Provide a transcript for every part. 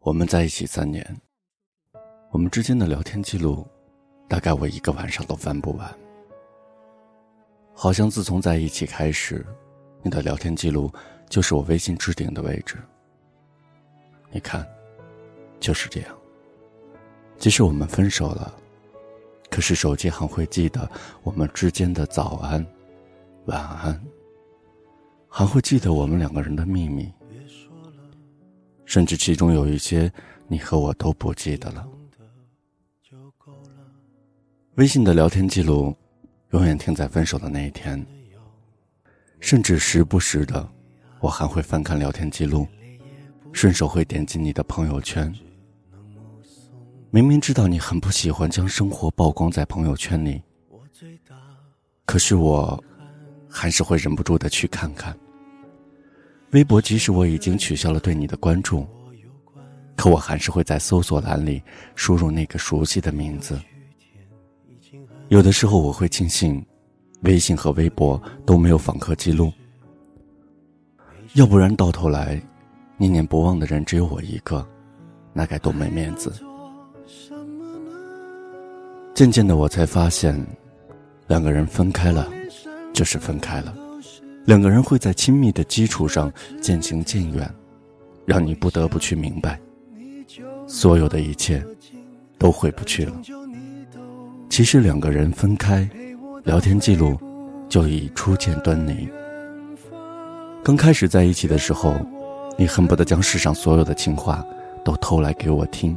我们在一起三年，我们之间的聊天记录，大概我一个晚上都翻不完。好像自从在一起开始，你的聊天记录就是我微信置顶的位置。你看，就是这样。即使我们分手了，可是手机还会记得我们之间的早安、晚安，还会记得我们两个人的秘密。甚至其中有一些，你和我都不记得了。微信的聊天记录，永远停在分手的那一天。甚至时不时的，我还会翻看聊天记录，顺手会点击你的朋友圈。明明知道你很不喜欢将生活曝光在朋友圈里，可是我，还是会忍不住的去看看。微博，即使我已经取消了对你的关注，可我还是会在搜索栏里输入那个熟悉的名字。有的时候我会庆幸，微信和微博都没有访客记录，要不然到头来，念念不忘的人只有我一个，那该多没面子。渐渐的，我才发现，两个人分开了，就是分开了。两个人会在亲密的基础上渐行渐远，让你不得不去明白，所有的一切都回不去了。其实两个人分开，聊天记录就已初见端倪。刚开始在一起的时候，你恨不得将世上所有的情话都偷来给我听。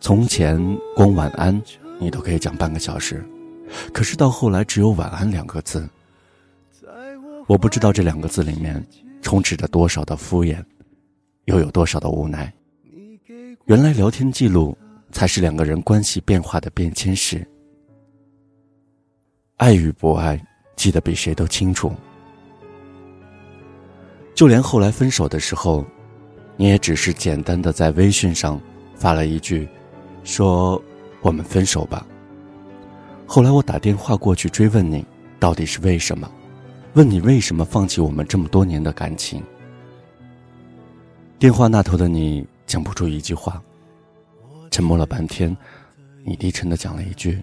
从前光晚安你都可以讲半个小时，可是到后来只有晚安两个字。我不知道这两个字里面充斥着多少的敷衍，又有多少的无奈。原来聊天记录才是两个人关系变化的变迁史。爱与不爱，记得比谁都清楚。就连后来分手的时候，你也只是简单的在微信上发了一句，说我们分手吧。后来我打电话过去追问你，到底是为什么？问你为什么放弃我们这么多年的感情？电话那头的你讲不出一句话，沉默了半天，你低沉的讲了一句：“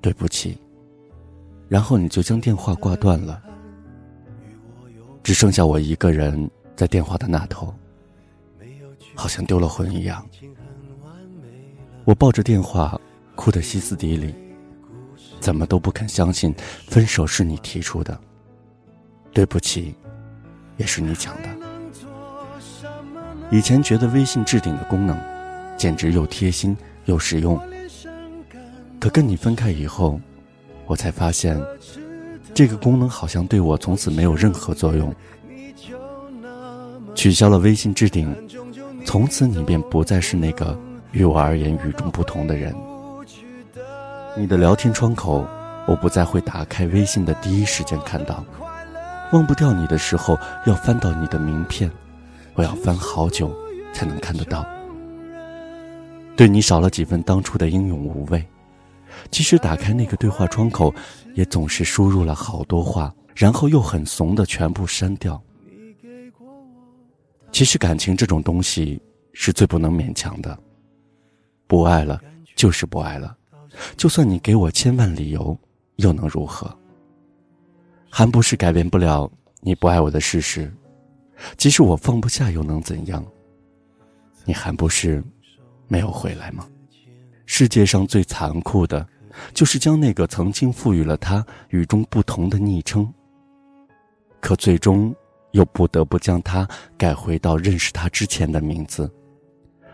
对不起。”然后你就将电话挂断了，只剩下我一个人在电话的那头，好像丢了魂一样。我抱着电话，哭得歇斯底里，怎么都不肯相信分手是你提出的。对不起，也是你讲的。以前觉得微信置顶的功能，简直又贴心又实用。可跟你分开以后，我才发现，这个功能好像对我从此没有任何作用。取消了微信置顶，从此你便不再是那个与我而言与众不同的人。你的聊天窗口，我不再会打开微信的第一时间看到。忘不掉你的时候，要翻到你的名片，我要翻好久才能看得到。对你少了几分当初的英勇无畏，即使打开那个对话窗口，也总是输入了好多话，然后又很怂的全部删掉。其实感情这种东西是最不能勉强的，不爱了就是不爱了，就算你给我千万理由，又能如何？还不是改变不了你不爱我的事实，即使我放不下，又能怎样？你还不是没有回来吗？世界上最残酷的，就是将那个曾经赋予了他与众不同的昵称，可最终又不得不将他改回到认识他之前的名字，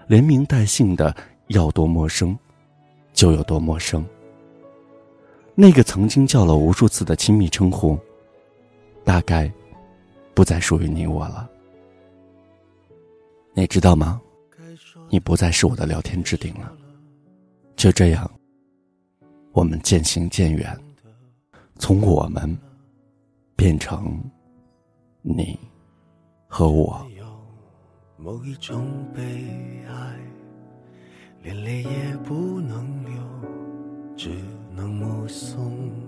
连名带姓的，要多陌生，就有多陌生。那个曾经叫了无数次的亲密称呼。大概不再属于你我了，你知道吗？你不再是我的聊天置顶了。就这样，我们渐行渐远，从我们变成你和我。某一种悲哀，连泪也不能流，只能目送。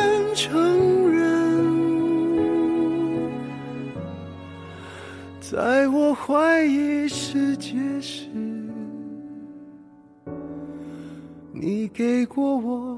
在我怀疑世界时，你给过我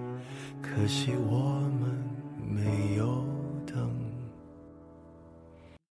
可惜我们没有等